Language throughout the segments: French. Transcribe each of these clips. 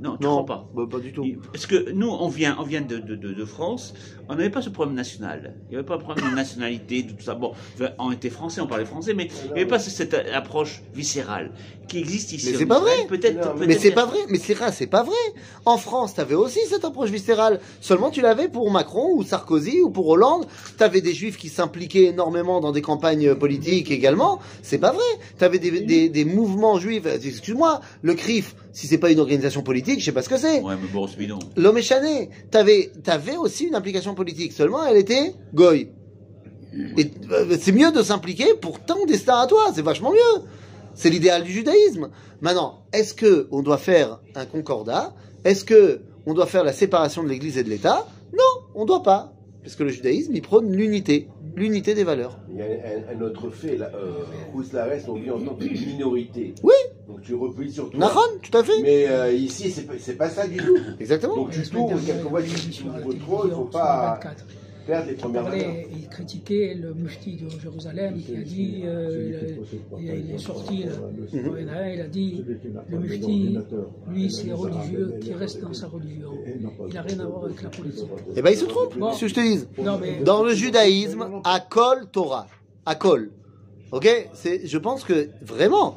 Non, tu Non, crois pas. bah, pas du tout. Parce que nous, on vient, on vient de, de, de, de France, on n'avait pas ce problème national. Il n'y avait pas de problème de nationalité, de tout ça. Bon, on était français, on parlait français, mais il n'y avait pas cette approche viscérale qui existe ici. Mais c'est pas vrai. Peut-être. Mais c'est pas vrai, mais c'est c'est pas vrai. En France, t'avais aussi cette approche viscérale. Seulement, tu l'avais pour Macron ou Sarkozy ou pour Hollande. T'avais des juifs qui s'impliquaient énormément dans des campagnes politiques également. C'est pas vrai. T'avais des, des, des mouvements juifs. Excuse-moi, le CRIF, si c'est pas une organisation politique, je sais pas ce que c'est. Ouais, mais bon, c'est bidon. L'homme échané, t'avais, t'avais aussi une implication politique. Seulement, elle était goy. Et euh, c'est mieux de s'impliquer pour ton destin à toi. C'est vachement mieux. C'est l'idéal du judaïsme. Maintenant, est-ce que on doit faire un concordat? Est-ce que on doit faire la séparation de l'Église et de l'État? Non, on doit pas, parce que le judaïsme il prône l'unité, l'unité des valeurs. Il y a un, un autre fait, là, euh, Rousselarès, on vit en tant que minorité. Oui. Donc tu replies sur toi. Tout à fait. Mais euh, ici, c'est pas, c'est pas ça du tout. Exactement. Donc tu tournes, quelquefois tu tu ouvres trop, il faut pas perdre les Il premières valeurs. il critiquait le mufti de Jérusalem qui a dit, euh, il, il est sorti, là, Mhm. il a- il a dit, le mufti, lui, c'est religieux qui reste dans sa religion. Il n'a rien à voir avec la politique. Eh ben, il se trompe, Bon. si je te dis. Non, mais- Dans le judaïsme, à Kol Torah. À Kol. Ok? C'est, Je pense que vraiment,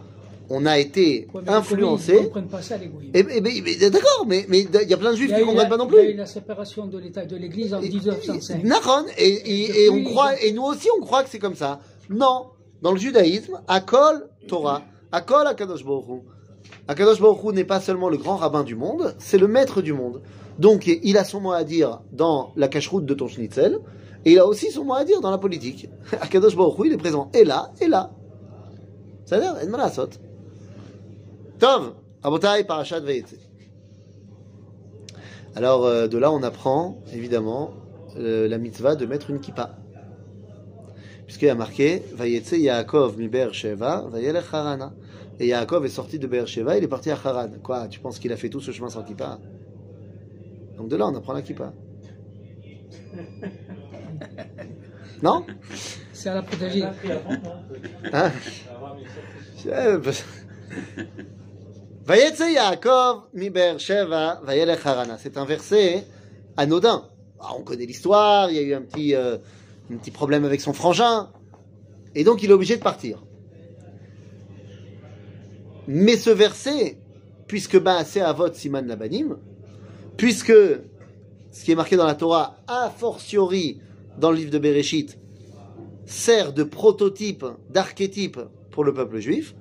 on a été Ouais, Ils ne influencé. comprennent pas ça, les goyim. Eh ben, eh ben, mais d'accord, mais il y a plein de juifs qui eu comprennent pas non Il y a eu plus. la séparation de l'État et de l'Église en 1905. Nahon, et, et, et on Depuis, croit, ils et nous aussi on croit que c'est comme ça. Non, dans le judaïsme, Akol Torah, Akol Akadosh Baruch. Akadosh Baruch n'est pas seulement le grand rabbin du monde, c'est le maître du monde. Donc il a son mot à dire dans la cache-route de ton schnitzel, et il a aussi son mot à dire dans la politique. Akadosh Baruch il est présent et là, et là. Ça a l'air, en malasot. Tov, Parashat. Alors euh, de là, on apprend évidemment euh, la mitzvah de mettre une kippa. Puisqu'il y a marqué Vayetze Yaakov mi Be'er Sheva, Vayelech Harana. Et Yaakov est sorti de Be'er Sheva, il est parti à Haran. Quoi Tu penses qu'il a fait tout ce chemin sans kippa? Donc de là, on apprend la kippa. non? C'est à la protéger. Hein C'est un verset anodin. Ah, on connaît l'histoire, il y a eu un petit, euh, un petit problème avec son frangin. Et donc il est obligé de partir. Mais ce verset, puisque Baasé Avot Siman Labanim, puisque ce qui est marqué dans la Torah, a fortiori dans le livre de Bereshit, sert de prototype, d'archétype pour le peuple juif,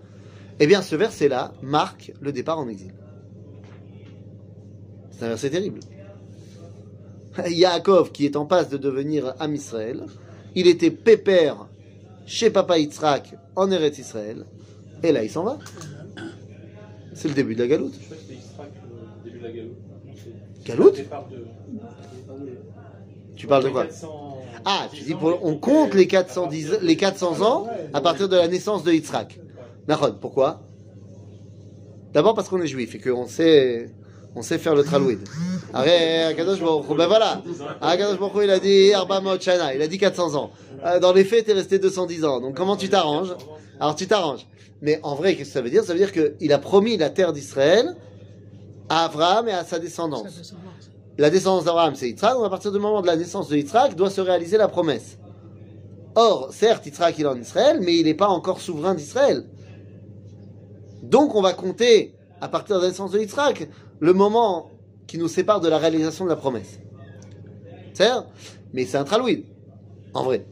eh bien ce verset-là marque le départ en exil. C'est un verset terrible. Yaakov, qui est en passe de devenir Am Israël, il était pépère chez Papa Yitzhak en Eretz Israël, et là il s'en va. C'est le début de la galoute. Je crois que le début de la galoute. Tu parles de quoi 400 Ah, tu dis, pour- on compte les 410, les 400 ans à partir de la naissance de Yitzhak. Nahon, pourquoi? D'abord parce qu'on est juif et qu'on sait, on sait faire le tralouid. Arrête, Akadosh Baruch ben voilà. Akadosh Baruch il a dit Arba Shana, il a dit 400 ans. Euh, Dans les faits, t'es resté 210 ans. Donc comment tu t'arranges? Alors tu t'arranges. Mais en vrai, qu'est-ce que ça veut dire? Ça veut dire qu'il a promis la terre d'Israël à Abraham et à sa descendance. La descendance d'Abraham, c'est Yitzhak. Donc à partir du moment de la naissance de Yitzhak, doit se réaliser la promesse. Or, certes, Yitzhak, il est en Israël, mais il n'est pas encore souverain d'Israël. Donc on va compter, à partir de la naissance de Yitzhak, le moment qui nous sépare de la réalisation de la promesse. C'est Mais c'est un tralouïd, en vrai.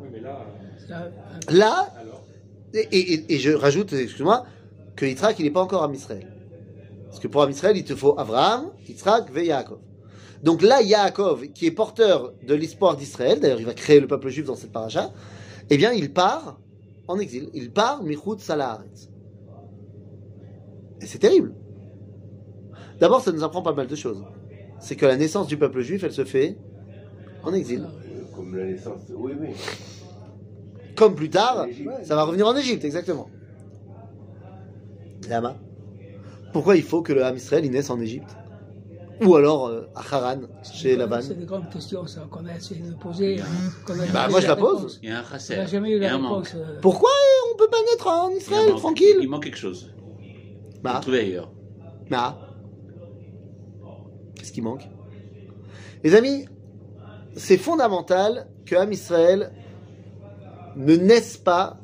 Oui, mais là, et, et- et je rajoute, excuse-moi, que Yitzhak, il n'est pas encore à Israël. Parce que pour Am Israël, il te faut Abraham, Yitzhak et Yaakov. Donc là, Yaakov, qui est porteur de l'espoir d'Israël, d'ailleurs il va créer le peuple juif dans cette paracha, eh bien il part en exil. Il part Michut Salaharetz. Et c'est terrible. D'abord, ça nous apprend pas mal de choses. C'est que la naissance du peuple juif, elle se fait en exil. Comme la naissance. Oui, oui. Comme plus tard, ça va revenir en Égypte, exactement. Lama. Pourquoi il faut que le Ham Israël il naisse en Égypte? Ou alors euh, à Haran, chez Laban C'est des grandes questions, ça, qu'on a essayé de poser. hein, Bah, moi, je la pose. réponse. Il y a un On chasser. n'a jamais eu Il y a la un manque. réponse. euh, Pourquoi on peut pas naître en Israël, tranquille? Il manque quelque chose. Bah, Trouver ailleurs. bah. Qu'est-ce qui manque? Les amis, c'est fondamental que Am Israël ne naisse pas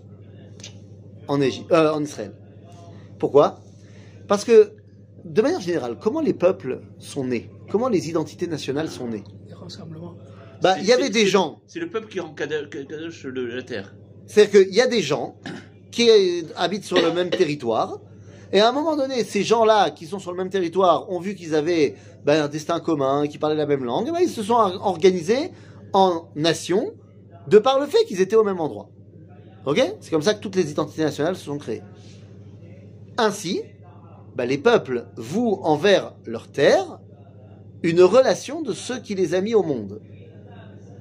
en, Égypte, euh, en Israël. Pourquoi? Parce que, de manière générale, comment les peuples sont nés? Comment les identités nationales sont nées? Bah, Il y avait des gens, C'est le peuple qui rend Kadosh la terre. c'est-à-dire qu'il y a des gens qui habitent sur le même territoire, et à un moment donné, ces gens-là qui sont sur le même territoire ont vu qu'ils avaient ben, un destin commun, qu'ils parlaient la même langue, ben, ils se sont or- organisés en nations de par le fait qu'ils étaient au même endroit. Ok? C'est comme ça que toutes les identités nationales se sont créées. Ainsi, ben, les peuples vouent envers leur terre une relation de ceux qui les a mis au monde.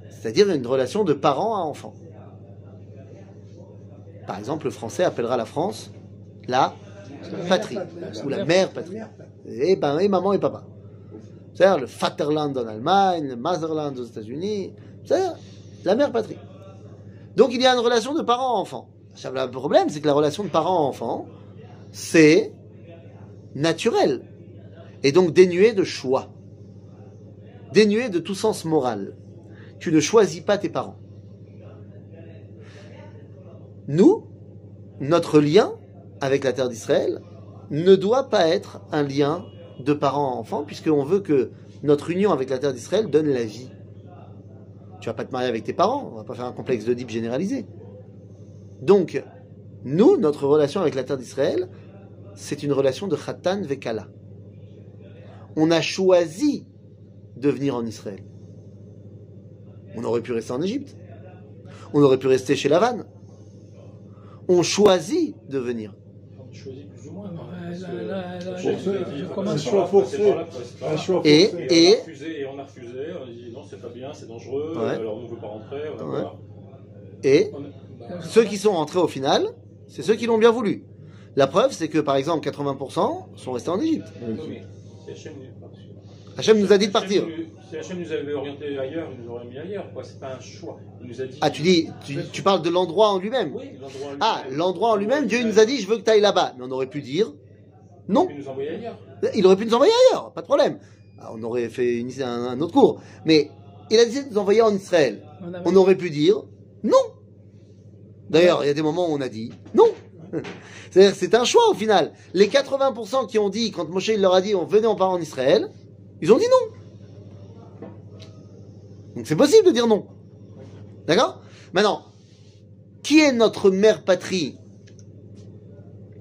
C'est-à-dire une relation de parents à enfants. Par exemple, le français appellera la France la patrie, ou la mère patrie. Et, ben, et maman et papa. C'est-à-dire le Vaterland en Allemagne, le Motherland aux États-Unis, c'est-à-dire la mère patrie. Donc il y a une relation de parent à enfant. Le problème, c'est que la relation de parent à enfant, c'est naturel. Et donc dénué de choix. Dénué de tout sens moral. Tu ne choisis pas tes parents. Nous, notre lien avec la terre d'Israël ne doit pas être un lien de parents à enfants, puisqu'on veut que notre union avec la terre d'Israël donne la vie. Tu vas pas te marier avec tes parents, on va pas faire un complexe d'Oedipe généralisé. Donc, nous, notre relation avec la terre d'Israël, c'est une relation de Khatan Vekala. On a choisi de venir en Israël. On aurait pu rester en Égypte. On aurait pu rester chez Lavanne. On choisit de venir. On choisit plus ou moins. Je Un choix forcé. Un choix Et, forcé. et, On a refusé et on a refusé. On a dit non, c'est pas bien, c'est dangereux. Ouais. Alors on ne veut pas rentrer. On va Ouais. voir. et, On a- bah, ceux qui sont rentrés au final, c'est ceux qui l'ont bien voulu. La preuve, c'est que par exemple, 80% sont restés en Égypte. oui, mais si Hachem nous- a dit de Hachem partir. Si Hachem nous avait orienté ailleurs, il nous aurait mis ailleurs. quoi. C'est pas un choix. Il nous a dit. Ah, tu dis, tu, tu parles de l'endroit en lui-même. Oui, l'endroit. en Ah, lui-même. l'endroit en lui-même, Dieu nous a dit, je veux que tu ailles là-bas. Mais on aurait pu dire, non, Il nous envoyer ailleurs. il aurait pu nous envoyer ailleurs, pas de problème. Ah, on aurait fait une- un, un autre cours. Mais il a décidé de nous envoyer en Israël. On avait- On aurait pu dire, non. D'ailleurs, il y a des moments où on a dit, non. C'est-à-dire c'est un choix au final. Les 80% qui ont dit, quand Moshe il leur a dit, on venait en part en Israël, ils ont dit non. Donc c'est possible de dire non. D'accord? Maintenant, qui est notre mère patrie?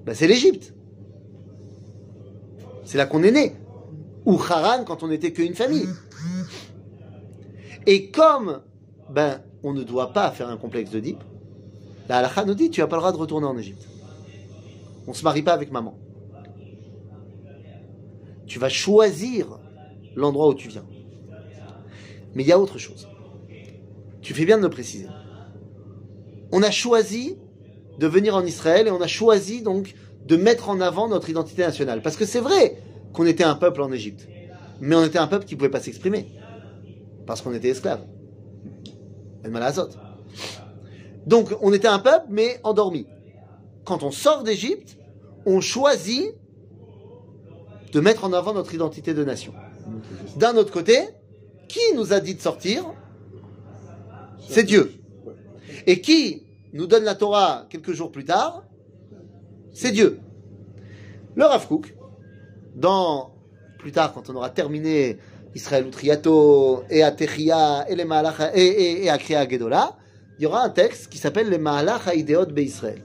Ben, C'est l'Égypte. C'est là qu'on est né. Ou Haran quand on n'était qu'une famille. Et comme ben, on ne doit pas faire un complexe de dip, la halakha nous dit tu n'as pas le droit de retourner en Égypte. On ne se marie pas avec maman. Tu vas choisir l'endroit où tu viens. Mais il y a autre chose. Tu fais bien de le préciser. On a choisi de venir en Israël et on a choisi donc de mettre en avant notre identité nationale. Parce que c'est vrai qu'on était un peuple en Égypte. Mais on était un peuple qui ne pouvait pas s'exprimer. Parce qu'on était Malazot. Donc on était un peuple, mais endormi. Quand on sort d'Égypte, on choisit de mettre en avant notre identité de nation. D'un autre côté, qui nous a dit de sortir? C'est Dieu. Et qui nous donne la Torah quelques jours plus tard? C'est Dieu. Le Rav dans plus tard, quand on aura terminé Israël Utriato et Atechia et les Mahalach et, et, et Akria Gedola, il y aura un texte qui s'appelle les Mahalach Haïdeot Israël.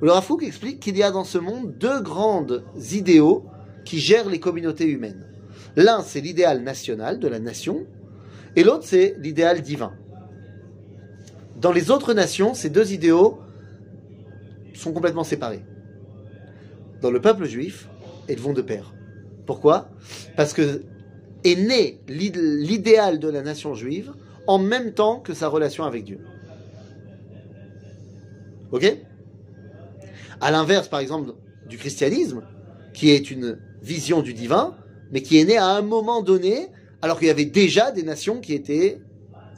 Le Rav Kook explique qu'il y a dans ce monde deux grandes idéaux qui gèrent les communautés humaines. L'un, c'est l'idéal national de la nation, et l'autre, c'est l'idéal divin. Dans les autres nations, ces deux idéaux sont complètement séparés. Dans le peuple juif, ils vont de pair. Pourquoi? Parce que est né l'id- l'idéal de la nation juive en même temps que sa relation avec Dieu. Ok? À l'inverse, par exemple, du christianisme, qui est une vision du divin, mais qui est né à un moment donné, alors qu'il y avait déjà des nations qui étaient,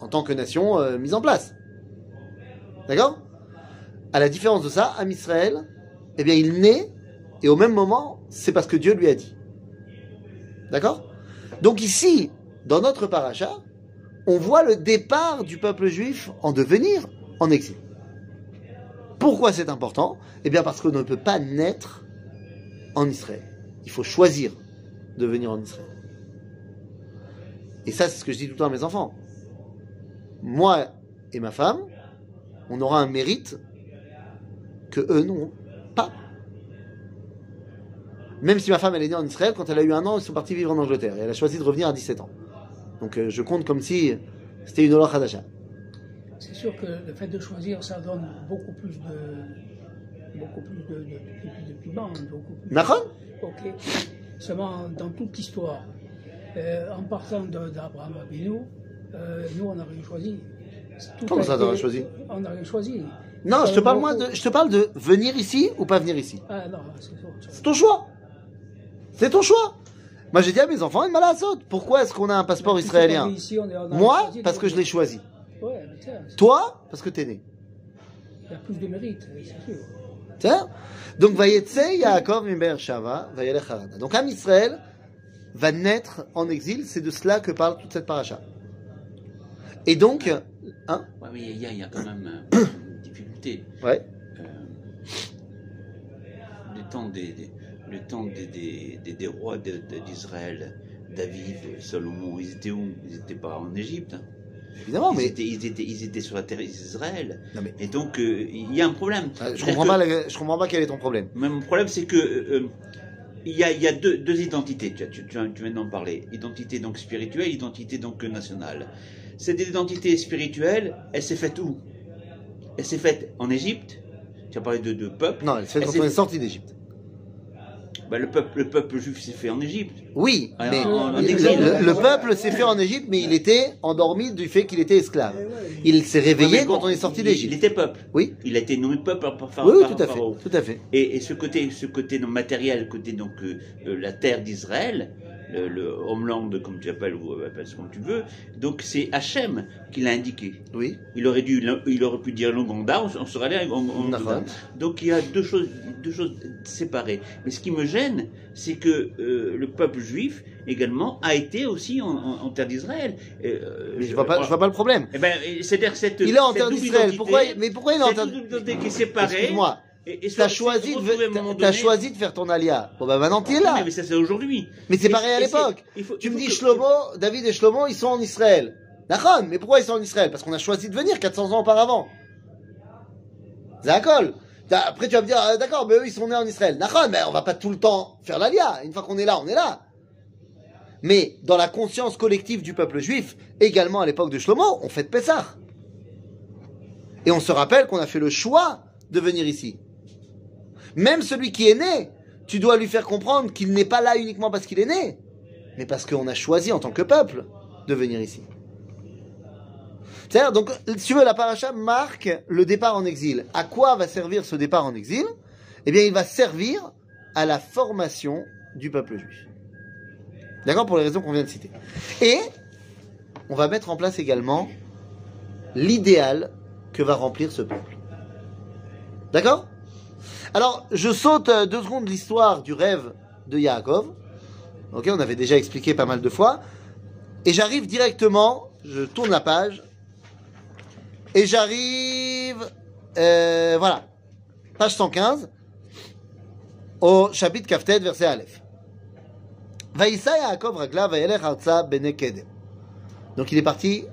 en tant que nation, euh, mises en place. D'accord? À la différence de ça, Am Israël, eh bien, il naît, et au même moment, c'est parce que Dieu lui a dit. D'accord? Donc ici, dans notre paracha, on voit le départ du peuple juif en devenir en exil. Pourquoi c'est important? Eh bien parce qu'on ne peut pas naître en Israël. Il faut choisir de venir en Israël. Et ça, c'est ce que je dis tout le temps à mes enfants. Moi et ma femme, on aura un mérite que eux n'ont pas. Même si ma femme elle est née en Israël, quand elle a eu un an, ils sont partis vivre en Angleterre. Et elle a choisi de revenir à 17 ans. Donc euh, je compte comme si c'était une Olah Hadasha. C'est sûr que le fait de choisir, ça donne beaucoup plus de. beaucoup plus de, de, de, de piment. Beaucoup Ok. Seulement, dans toute l'histoire, euh, en partant d'Abraham Abinu, euh, nous, on n'a rien choisi. Tout Comment ça, été- t'as rien choisi On n'a rien choisi. Non, je te parle moi de, je te parle de venir ici ou pas venir ici. Ah non, c'est ton choix. C'est ton choix. Moi j'ai dit à mes enfants, une saute. Pourquoi est-ce qu'on a un passeport Mais israélien ici, on est- on Moi, choisi parce que je l'ai choisi. Ouais, mais tiens, c'est- Toi, parce que t'es né. il y a plus de mérite, c'est sûr. Tiens. Donc, Vayetse Yaakov. Donc, Am Israël va naître en exil. C'est de cela que parle toute cette paracha. Et donc, hein? Ouais, mais il y, a- il y a quand même euh, une difficulté. Ouais. Euh, le temps des, des- le temps des, des, des- rois d'Israël, David, Salomon, ils étaient où? Ils n'étaient pas en Égypte. hein. Évidemment, ils, mais étaient, ils, étaient, ils étaient sur la terre d'Israël. Mais- Et donc, euh, il y a un problème. euh, je comprends que- pas. la- Je comprends pas quel est ton problème. mais mon problème, c'est que euh, il y a, il y a deux, deux identités. Tu, tu, tu, tu viens d'en parler. Identité donc spirituelle, identité donc nationale. Cette identité spirituelle, elle s'est faite où? Elle s'est faite en Égypte. Tu as parlé de, de peuple. Non, elle fait Elle quand s'est on est sorti d'Égypte. Bah, le peuple, le peuple juif s'est fait en Égypte. Oui, Ah, mais en- en le, exil. le- le peuple s'est fait en Égypte, mais il était endormi du fait qu'il était esclave. Il s'est réveillé Ouais, mais bon, quand on est sorti d'Égypte. Il était peuple. Oui, Il a été nommé peuple par, par, par oui, oui, par- tout à par- fait, tout à fait. Et, et ce côté, ce côté non matériel, côté donc euh, euh, la terre d'Israël, le, le homeland comme tu appelles ou appelle ce comme tu veux, donc c'est Hachem qui l'a indiqué. Oui, Il aurait dû, il aurait pu dire l'Ouganda, on, on serait allé en. Donc il y a deux choses, deux choses séparées. Mais ce qui me gêne, c'est que euh, le peuple juif également a été aussi en, en- en terre d'Israël. Euh, mais je vois pas, je vois pas le problème. Eh ben, c'est-à-dire cette, Il est en terre d'Israël. Pourquoi, mais pourquoi il est en terre identité qui est séparée. T'as se- choisi, de, choisi de faire ton alia. Bon bah maintenant t'es Oui, là. Mais ça c'est aujourd'hui. Mais c'est pareil à l'époque. Tu me dis Shlomo, David et Shlomo, ils sont en Israël. D'accord, mais pourquoi ils sont en Israël? Parce qu'on a choisi de venir 400 ans auparavant. D'accord. Après tu vas me dire, euh, d'accord, mais eux ils sont nés en Israël. D'accord, mais on va pas tout le temps faire l'alia. Une fois qu'on est là, on est là. Mais dans la conscience collective du peuple juif, également à l'époque de Shlomo, on fête Pessah. Et on se rappelle qu'on a fait le choix de venir ici. Même celui qui est né, tu dois lui faire comprendre qu'il n'est pas là uniquement parce qu'il est né, mais parce qu'on a choisi en tant que peuple de venir ici. C'est-à-dire, donc, si tu veux, la paracha marque le départ en exil. À quoi va servir ce départ en exil? Eh bien, il va servir à la formation du peuple juif. D'accord? Pour les raisons qu'on vient de citer. Et on va mettre en place également l'idéal que va remplir ce peuple. D'accord? Alors, je saute euh, deux secondes l'histoire du rêve de Yaakov. Ok, on avait déjà expliqué pas mal de fois. Et j'arrive directement, je tourne la page, et j'arrive, euh, voilà, page 115, au chapitre Kaftet, verset Aleph. Vaïssa Yaakov ragla vayelech arza bene kedem. Donc il est parti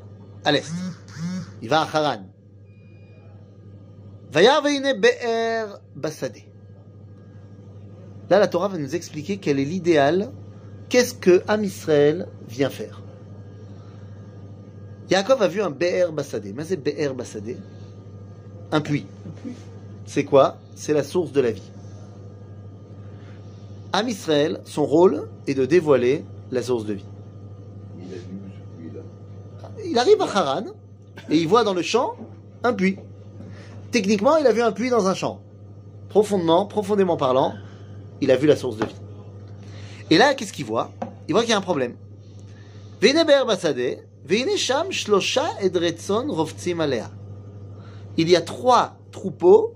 à l'est. Il va à Haran. Be'er basade. Là, la Torah va nous expliquer quel est l'idéal, qu'est-ce que Am Israël vient faire? Yaakov a vu un be'er basade. Mais c'est be'er basade Un puits. C'est quoi? C'est la source de la vie. Am Israël, son rôle est de dévoiler la source de vie. Il arrive à Haran et il voit dans le champ un puits. Techniquement, il a vu un puits dans un champ. Profondément, profondément parlant, il a vu la source de vie. Et là, qu'est-ce qu'il voit? Il voit qu'il y a un problème. Il y a trois troupeaux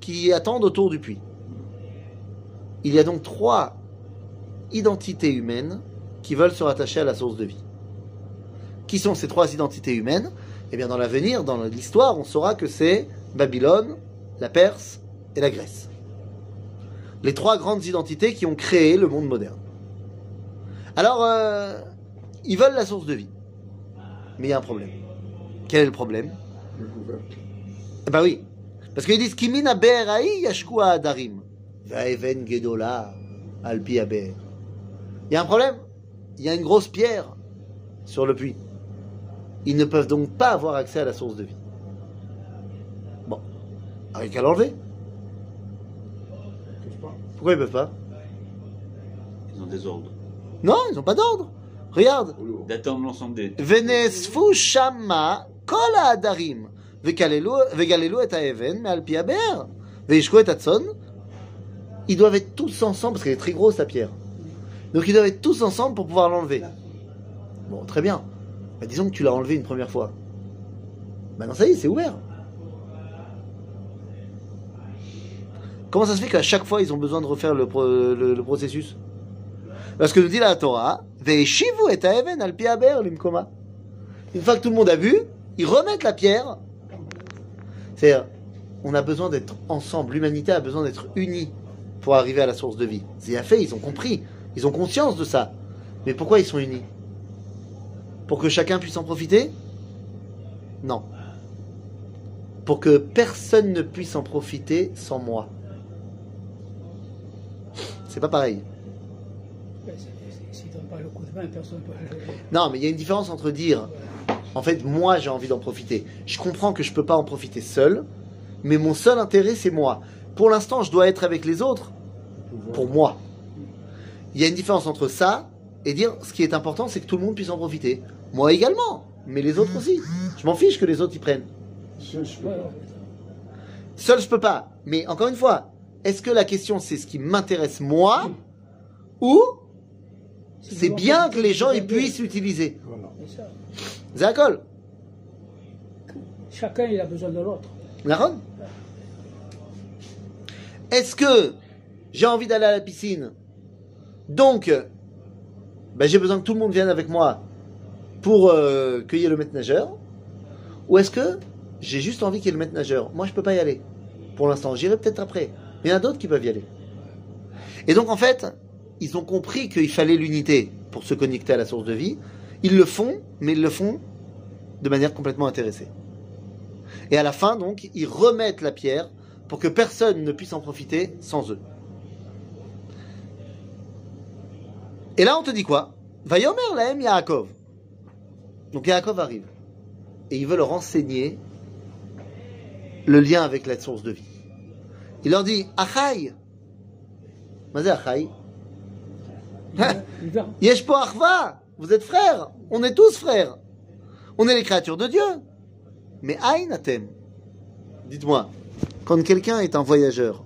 qui attendent autour du puits. Il y a donc trois identités humaines qui veulent se rattacher à la source de vie. Qui sont ces trois identités humaines? Eh bien, dans l'avenir, dans l'histoire, on saura que c'est Babylone, la Perse et la Grèce. Les trois grandes identités qui ont créé le monde moderne. Alors, euh, ils veulent la source de vie. Mais il y a un problème. Quel est le problème? Le. Eh ben oui. Parce qu'ils disent Kimina Be'eraï yashku Adarim. Vaeven Gedola Alpi Aber. Il y a un problème. Il y a une grosse pierre sur le puits. Ils ne peuvent donc pas avoir accès à la source de vie. Avec à l'enlever Pourquoi ils peuvent pas? Ils ont des ordres. Non, ils n'ont pas d'ordre. Regarde. D'attendre l'ensemble des. Shama kol ha'adarim vegalelu et ha'even me'al piaber veishko et atson. Ils doivent être tous ensemble parce qu'elle est très grosse la pierre. Donc ils doivent être tous ensemble pour pouvoir l'enlever. Bon, très bien. Bah, disons que tu l'as enlevé une première fois. Maintenant ça y est, c'est ouvert. Comment ça se fait qu'à chaque fois ils ont besoin de refaire le, pro- le- le processus? Parce que nous dit la Torah, et haeven al limkoma. Une fois que tout le monde a vu, ils remettent la pierre. C'est-à-dire, on a besoin d'être ensemble, l'humanité a besoin d'être unie pour arriver à la source de vie. C'est bien fait, ils ont compris, ils ont conscience de ça. Mais pourquoi ils sont unis? Pour que chacun puisse en profiter? Non. Pour que personne ne puisse en profiter sans moi. C'est pas pareil. Ouais, c'est- c'est- S'ils ne donnent pas le coup de main, personne ne peut le Non, mais il y a une différence entre dire, en fait, moi j'ai envie d'en profiter. Je comprends que je peux pas en profiter seul, mais mon seul intérêt c'est moi. Pour l'instant, je dois être avec les autres pour moi. Il y a une différence entre ça et dire ce qui est important, c'est que tout le monde puisse en profiter. Moi également, mais les autres aussi. Je m'en fiche que les autres y prennent. Seul, je peux Ouais, pas. ouais. Seul, je peux pas. Mais encore une fois, est-ce que la question c'est ce qui m'intéresse moi ou c'est bien que les gens y puissent l'utiliser. D'accord Chacun il a besoin de l'autre. Naron Est-ce que j'ai envie d'aller à la piscine Donc, ben, j'ai besoin que tout le monde vienne avec moi pour euh, cueillir le maître nageur Ou est-ce que j'ai juste envie qu'il y ait le maître nageur? Moi, je peux pas y aller. Pour l'instant, j'irai peut-être après. Il y en a d'autres qui peuvent y aller. Et donc, en fait, ils ont compris qu'il fallait l'unité pour se connecter à la source de vie. Ils le font, mais ils le font de manière complètement intéressée. Et à la fin, donc, ils remettent la pierre pour que personne ne puisse en profiter sans eux. Et là, on te dit quoi? Vayomer lahem Yaakov. Donc Yaakov arrive. Et il veut leur enseigner le lien avec la source de vie. Il leur dit Achai. Mazé Achai. Il vient- il vient. Yesh po achva. Vous êtes frères. On est tous frères. On est les créatures de Dieu. Mais Aïn Atem. Dites-moi, quand quelqu'un est un voyageur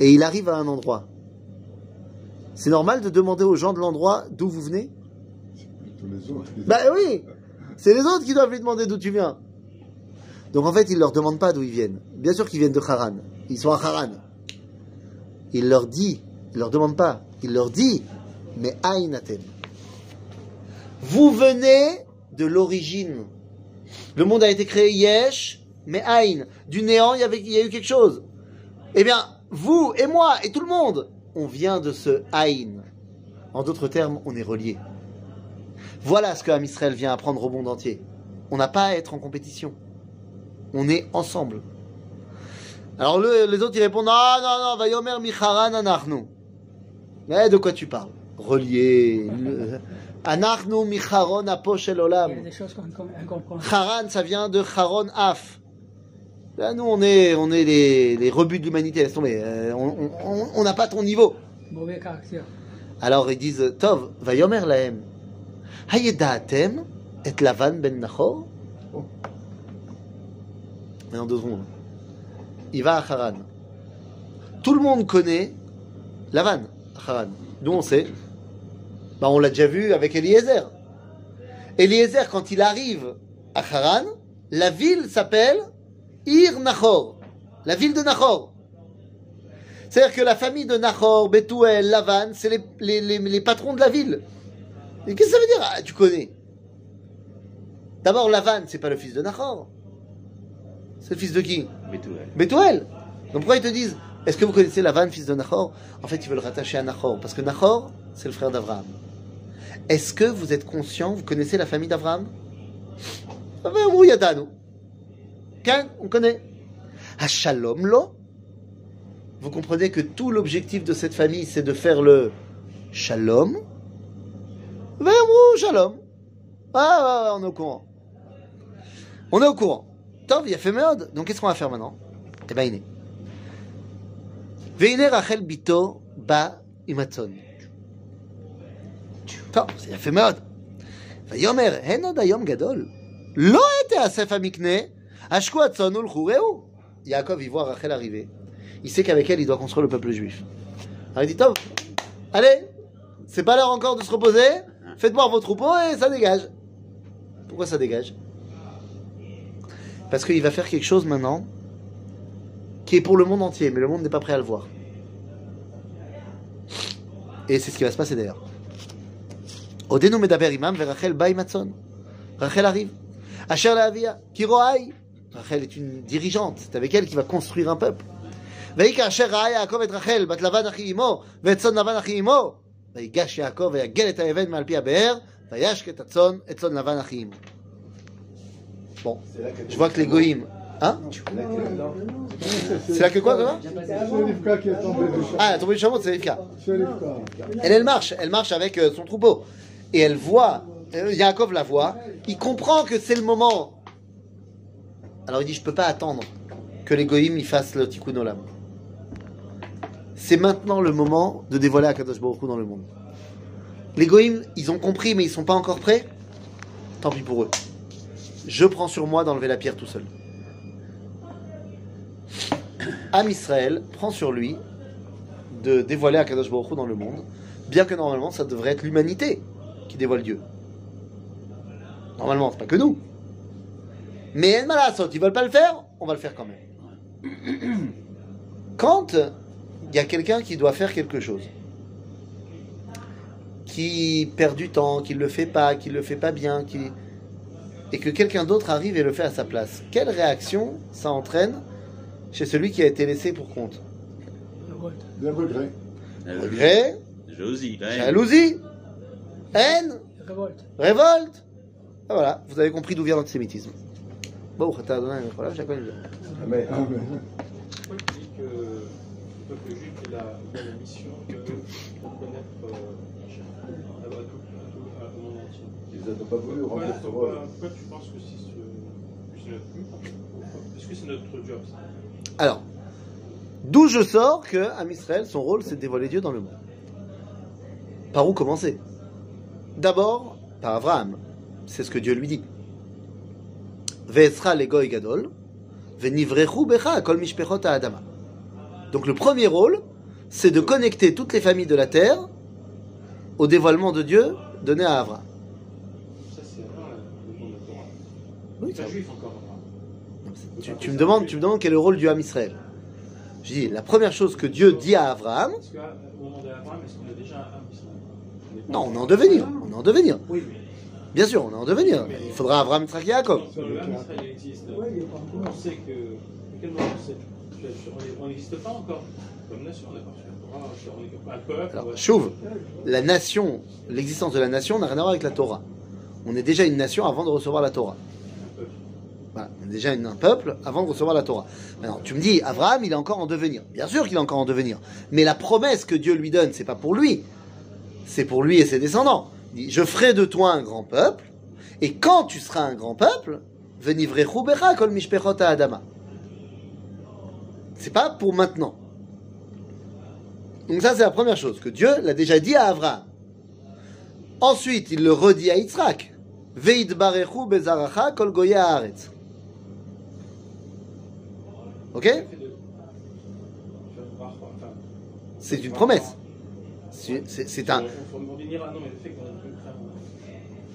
et il arrive à un endroit, c'est normal de demander aux gens de l'endroit d'où vous venez? Bah oui C'est les autres qui doivent lui demander d'où tu viens. Donc en fait, il leur demande pas d'où ils viennent. Bien sûr qu'ils viennent de Haran. Ils sont à Haran. Il leur dit, il leur demande pas, il leur dit, mais Aïn Atem. Vous venez de l'origine. Le monde a été créé Yesh, mais Aïn. Du néant, il y, avait, il y a eu quelque chose. Eh bien, vous et moi et tout le monde, on vient de ce Aïn. En d'autres termes, on est reliés. Voilà ce que Am Israël vient apprendre au monde entier. On n'a pas à être en compétition. On est ensemble. Alors le- les autres ils répondent non non non vayomer micharan anachnu. Mais de quoi tu parles? Relié. Anachnu micharon apo shel Il y a olam. des choses qu'on qu'on- incompréhensibles. Haran ça vient de Haron af. Là, nous on est on est les, les rebuts de l'humanité. Laisse tomber. Euh, on- n'a pas ton niveau. Mauvais caractère. Alors ils disent, Tov, vayomer lahem, hayedaatem et Lavan ben Nachor Maintenant deux secondes. Il va à Haran. Tout le monde connaît Lavan, Haran. D'où on sait bah, On l'a déjà vu avec Eliezer. Eliezer, quand il arrive à Haran, la ville s'appelle Ir Nachor. La ville de Nachor. C'est-à-dire que la famille de Nahor, Bethuel, Lavan, c'est les, patrons de la ville. Et qu'est-ce que ça veut dire? Ah, tu connais. D'abord, Lavan, c'est pas le fils de Nahor. C'est le fils de qui Bethuel. Donc pourquoi ils te disent Est-ce que vous connaissez Lavan, fils de Nahor? En fait, ils veulent rattacher à Nahor. Parce que Nahor, c'est le frère d'Abraham. Est-ce que vous êtes conscient, vous connaissez la famille d'Abraham Ah on connaît. À Shalom, lo Vous comprenez que tout l'objectif de cette famille, c'est de faire le Shalom? Shalom Ah, ouais, ouais, on est au courant. On est au courant. Tov, il a fait merde. Donc qu'est-ce qu'on va faire maintenant Eh ben, il est. Veine Rachel Bito ba imatzon. טוב, זה יפה מאוד. ויאמר, הן עוד היום גדול. לא תאסף המקנה, השקו הצאן ולכו ראו. Yaakov, il voit Rachel arriver. Il sait qu'avec elle, il doit construire le peuple juif. Alors il dit, Tov, allez, c'est pas l'heure encore de se reposer, faites boire vos troupeaux et ça dégage. Pourquoi ça dégage Parce qu'il va faire quelque chose maintenant qui est pour le monde entier, mais le monde n'est pas prêt à le voir. Et c'est ce qui va se passer d'ailleurs. Odenu medaber imam Rachel ba imatzon. Rachel arrive. Asher la avia, kiroai. Rachel est une dirigeante, c'est avec elle qu'il va construire un peuple. ויקרא אשר ראה יעקב את רחל בת לבן אחי אמו ואת צאן לבן אחי אמו ויגש יעקב ויגל את האבן מעל פי הבאר וישק את הצאן את צאן לבן אחי אמו. Bon, je vois que les goïms... Hein C'est là que quoi, C'est Rivka qui est tombée du chameau. Ah, c'est Rivka. Elle, elle marche, elle marche avec euh, son troupeau. Et elle voit, euh, Yaakov la voit, il comprend que c'est le moment. Alors il dit, je peux pas attendre que les goïms y fassent le tikkun olam. C'est maintenant le moment de dévoiler Akadosh Baruch dans le monde. Les goïms, ils ont compris, mais ils sont pas encore prêts. Tant pis pour eux. Je prends sur moi d'enlever la pierre tout seul. Am Israël prend sur lui de dévoiler Akadosh dans le monde, bien que normalement ça devrait être l'humanité qui dévoile Dieu. Normalement, c'est pas que nous. Mais Malasot, ils veulent pas le faire, on va le faire quand même. Quand il y a quelqu'un qui doit faire quelque chose, qui perd du temps, qui le fait pas, qui le fait pas bien, qui et que quelqu'un d'autre arrive et le fait à sa place, quelle réaction ça entraîne chez celui qui a été laissé pour compte? Révolte. Des regrets. Regret, ouais. jalousie, haine, Révolte. révolte? Ah, voilà, vous avez compris d'où vient l'antisémitisme. Bon, t'as donné un problème, chacun il Amen. Amen. Pourquoi tu dis que le peuple juif il a, il a la mission de reconnaître euh, à, à tout, à tout- à- au monde entier Ils n'ont pas voulu pourquoi, remplir ce pourquoi, rôle. pourquoi tu penses que c'est ce, que c'est notre but Est-ce que c'est notre job ça Alors, d'où je sors que Am Israël, son rôle, c'est de dévoiler Dieu dans le monde. Par où commencer? D'abord, par Abraham. C'est ce que Dieu lui dit. Ve'etzra legoy gadol, ve'nivrechu becha kol mishpechot ha'adama. Donc le premier rôle, c'est de connecter toutes les familles de la terre au dévoilement de Dieu donné à Abraham. Ça c'est avant le monde de la Torah. Oui, C'est ça- pas juif encore. hein. tu, tu me demandes, tu me demandes quel est le rôle du Ham Israël. Je dis, la première chose que Dieu dit à Abraham, Parce qu'au moment d'Abraham, est-ce qu'on a déjà un Israël? On est pas- non, on est en devenir, on est en devenir. Bien sûr, on est en devenir. Il faudra Abraham, Israël existe, on sait que. on n'existe pas encore comme nation, on n'a pas reçu la Torah, on est un peuple. on Alors, chauve, la nation, l'existence de la nation n'a rien à voir avec la Torah. On est déjà une nation avant de recevoir la Torah. Voilà, déjà un peuple avant de recevoir la Torah. Maintenant, tu me dis, Abraham, il est encore en devenir. Bien sûr qu'il est encore en devenir. Mais la promesse que Dieu lui donne, c'est pas pour lui. C'est pour lui et ses descendants. Il dit, je ferai de toi un grand peuple, et quand tu seras un grand peuple, venivrechu becha kol mishpechot ha'adama. C'est pas pour maintenant. Donc ça, c'est la première chose, que Dieu l'a déjà dit à Abraham. Ensuite, il le redit à Yitzhak. Veidbarechu bezaracha kol goya haaretz. Ok C'est une promesse. C'est un...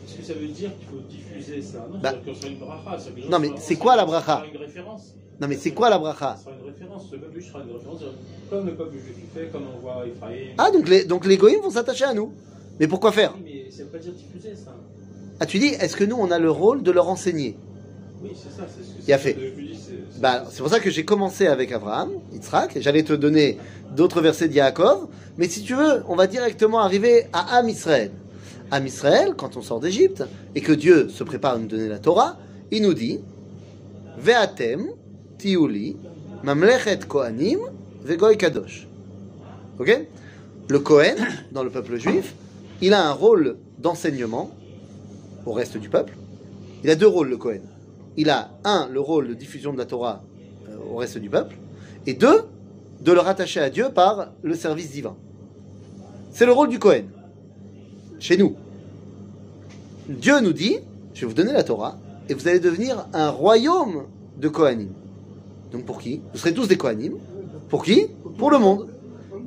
Est-ce que ça veut dire qu'il faut diffuser ça? Non, Bah. une bracha. Non, mais c'est quoi la bracha? Non mais c'est quoi la bracha? Sera une référence. Peuple juif sera une référence. Comme le peuple juif fait, comme on voit. Ah, donc les, donc les goïms vont s'attacher à nous. Mais pourquoi faire? Oui, mais Mais ça veut pas dire diffuser ça. Ah, tu dis, est-ce que nous, on a le rôle de leur enseigner? Oui, c'est ça. C'est ce que Il a fait. Bah, c'est pour ça que j'ai commencé avec Abraham, Yitzhak, et j'allais te donner d'autres versets de Yaakov, mais si tu veux, on va directement arriver à Am Israël. Am Israël, quand on sort d'Égypte, et que Dieu se prépare à nous donner la Torah, il nous dit Ve'atem tiuli mamlechet kohanim vegoy kadosh. Ok? Le Kohen, dans le peuple juif, il a un rôle d'enseignement au reste du peuple. Il a deux rôles, le Kohen il a, un, le rôle de diffusion de la Torah euh, au reste du peuple, et deux, de le rattacher à Dieu par le service divin. C'est le rôle du Kohen. Chez nous. Dieu nous dit, je vais vous donner la Torah, et vous allez devenir un royaume de Kohanim. Donc pour qui? Vous serez tous des Kohanim. Pour qui? Pour le monde.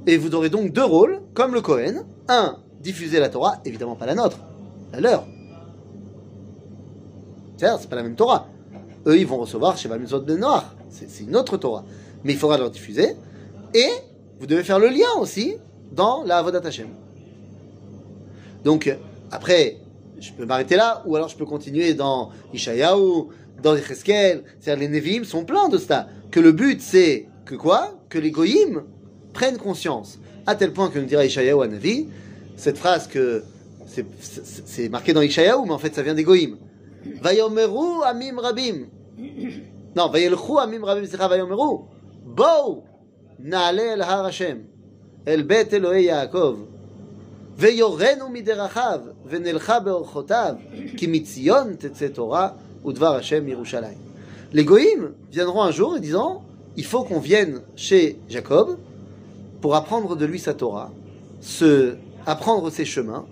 Et vous aurez donc deux rôles, comme le Kohen. Un, diffuser la Torah, évidemment pas la nôtre, la leur. C'est pas la même Torah. Eux, ils vont recevoir chez Mitzvot Ben Noir. C'est une autre Torah. Mais il faudra leur diffuser. Et vous devez faire le lien aussi dans la Avodat Hashem. Donc, après, je peux m'arrêter là, ou alors je peux continuer dans Ishayahu, dans les Cheskel. C'est-à-dire, les Nevi'im sont pleins de ça. Que le but, c'est que quoi? Que les Goïm prennent conscience. À tel point que nous dira Ishayahu à Navi, cette phrase que c'est marqué dans Ishayahu, mais en fait, ça vient des Goïm. Vayomeru amim rabim. Non, vayelchu amim rabim, סליחה, vayomeru. בואו נעלה אל הר השם, אל בית אלוהי יעקב, ויורנו מדרכיו, ונלכה באורחותיו, כי מציון תצא תורה, ודבר השם מירושלים. Les goïms viendront un jour et disant, il faut qu'on vienne chez Jacob pour apprendre de lui sa Torah, se, apprendre ses chemins,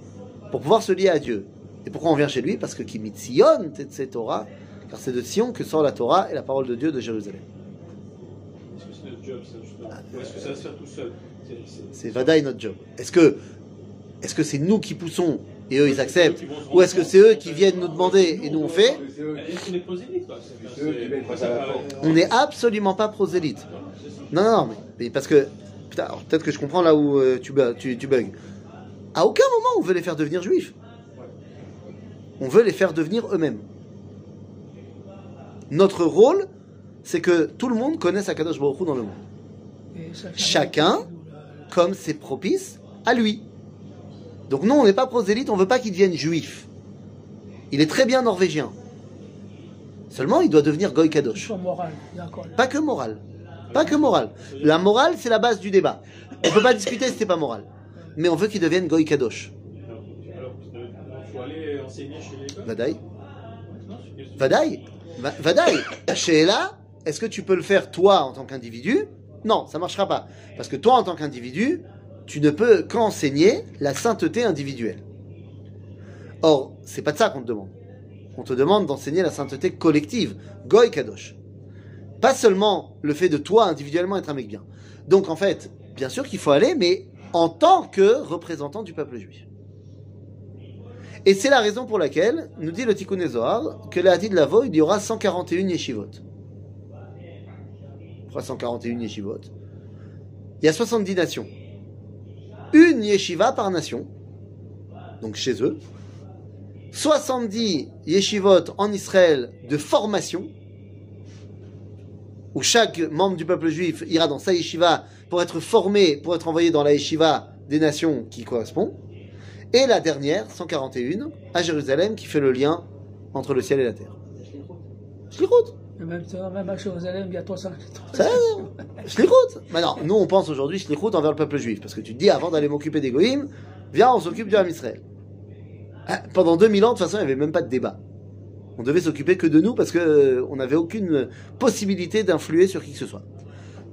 pour pouvoir se lier à Dieu. Et pourquoi on vient chez lui? Parce que qui mitzion tetse Torah, car c'est de Sion que sort la Torah et la parole de Dieu de Jérusalem. Est-ce que c'est notre job, ça, justement? Ou est-ce que ça va se faire tout seul? C'est- Vadaï notre job. Est-ce que est-ce que c'est nous qui poussons et eux ils acceptent Ou est-ce que c'est eux qui viennent nous demander et nous on fait. On n'est absolument pas prosélyte. Ça. Non, non, non, mais, mais parce que putain, alors, peut-être que je comprends là où euh, tu, tu, tu bugs. À aucun moment on veut les faire devenir juifs. On veut les faire devenir eux-mêmes. Notre rôle, c'est que tout le monde connaisse Akadosh Baruch Hu dans le monde. Chacun comme c'est propice à lui. Donc non, on n'est pas prosélyte, on veut pas qu'il devienne juif. Il est très bien norvégien. Seulement, il doit devenir Goy Kadosh. Pas que moral. Pas que moral. La morale, c'est la base du débat. On peut pas discuter si c'est pas moral. Mais on veut qu'il devienne Goy Kadosh. Enseigner chez l'école Vadaï. Vadaï. Va- Vadaï. Chez là, est-ce que tu peux le faire toi en tant qu'individu? Non, ça marchera pas. Parce que toi en tant qu'individu, tu ne peux qu'enseigner la sainteté individuelle. Or, c'est pas de ça qu'on te demande. On te demande d'enseigner la sainteté collective, Goy Kadosh. Pas seulement le fait de toi individuellement être un mec bien. Donc en fait, bien sûr qu'il faut aller, mais en tant que représentant du peuple juif. Et c'est la raison pour laquelle, nous dit le Tikkun Zohar, que la de Lavo, il y aura 141 yeshivot. Pourquoi 141 yeshivot Il y a 70 nations. Une yeshiva par nation, donc chez eux. 70 yeshivot en Israël de formation, où chaque membre du peuple juif ira dans sa yeshiva pour être formé, pour être envoyé dans la yeshiva des nations qui correspondent. Et la dernière, 141, à Jérusalem, qui fait le lien entre le ciel et la terre. Shlichut. Même, même à Jérusalem, il y a 300. Ça, Shlichut. Maintenant, nous, on pense aujourd'hui Shlichut envers le peuple juif. Parce que tu te dis, avant d'aller m'occuper des goïms, viens, on s'occupe du Ham Israël. Ah, Pendant 2000 ans, de toute façon, il n'y avait même pas de débat. On devait s'occuper que de nous parce que euh, n'avait aucune possibilité d'influer sur qui que ce soit.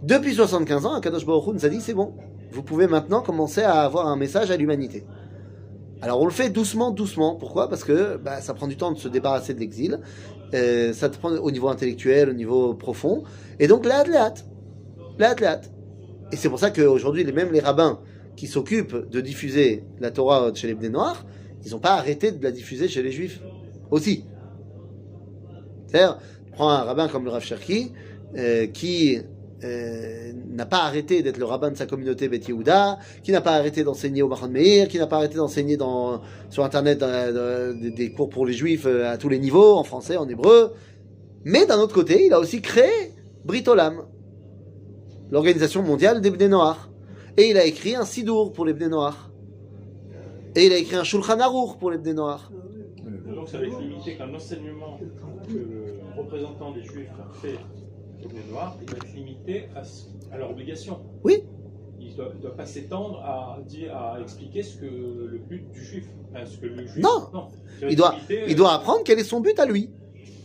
Depuis 75 ans, Akadosh Baruch Hu nous a dit, c'est bon. Vous pouvez maintenant commencer à avoir un message à l'humanité. Alors on le fait doucement, doucement. Pourquoi? Parce que bah, ça prend du temps de se débarrasser de l'exil. Euh, ça te prend au niveau intellectuel, au niveau profond. Et donc là, là, là. Et c'est pour ça qu'aujourd'hui, même les rabbins qui s'occupent de diffuser la Torah chez les Bnei Noirs, ils n'ont pas arrêté de la diffuser chez les Juifs aussi. C'est-à-dire, prends un rabbin comme le Rav Cherki, euh, qui euh, n'a pas arrêté d'être le rabbin de sa communauté Beth Yehuda, qui n'a pas arrêté d'enseigner au Mahon Meir, qui n'a pas arrêté d'enseigner dans, sur Internet des- cours pour les juifs euh, à tous les niveaux, en français, en hébreu. Mais d'un autre côté, il a aussi créé Brit Olam, l'organisation mondiale des Bnei Noach. Et il a écrit un Sidour pour les Bnei Noach. Et il a écrit un Shulchan Aruch pour les Bnei Noach. Donc ça va être limité qu'un enseignement que le représentant des Juifs a fait il va être limité à, leur obligation. Oui. Il ne doit, pas s'étendre à, dire, à expliquer ce que le but du Juif. Enfin, ce que le juif Non. Va Il doit, limité, il euh, doit apprendre quel est son but à lui.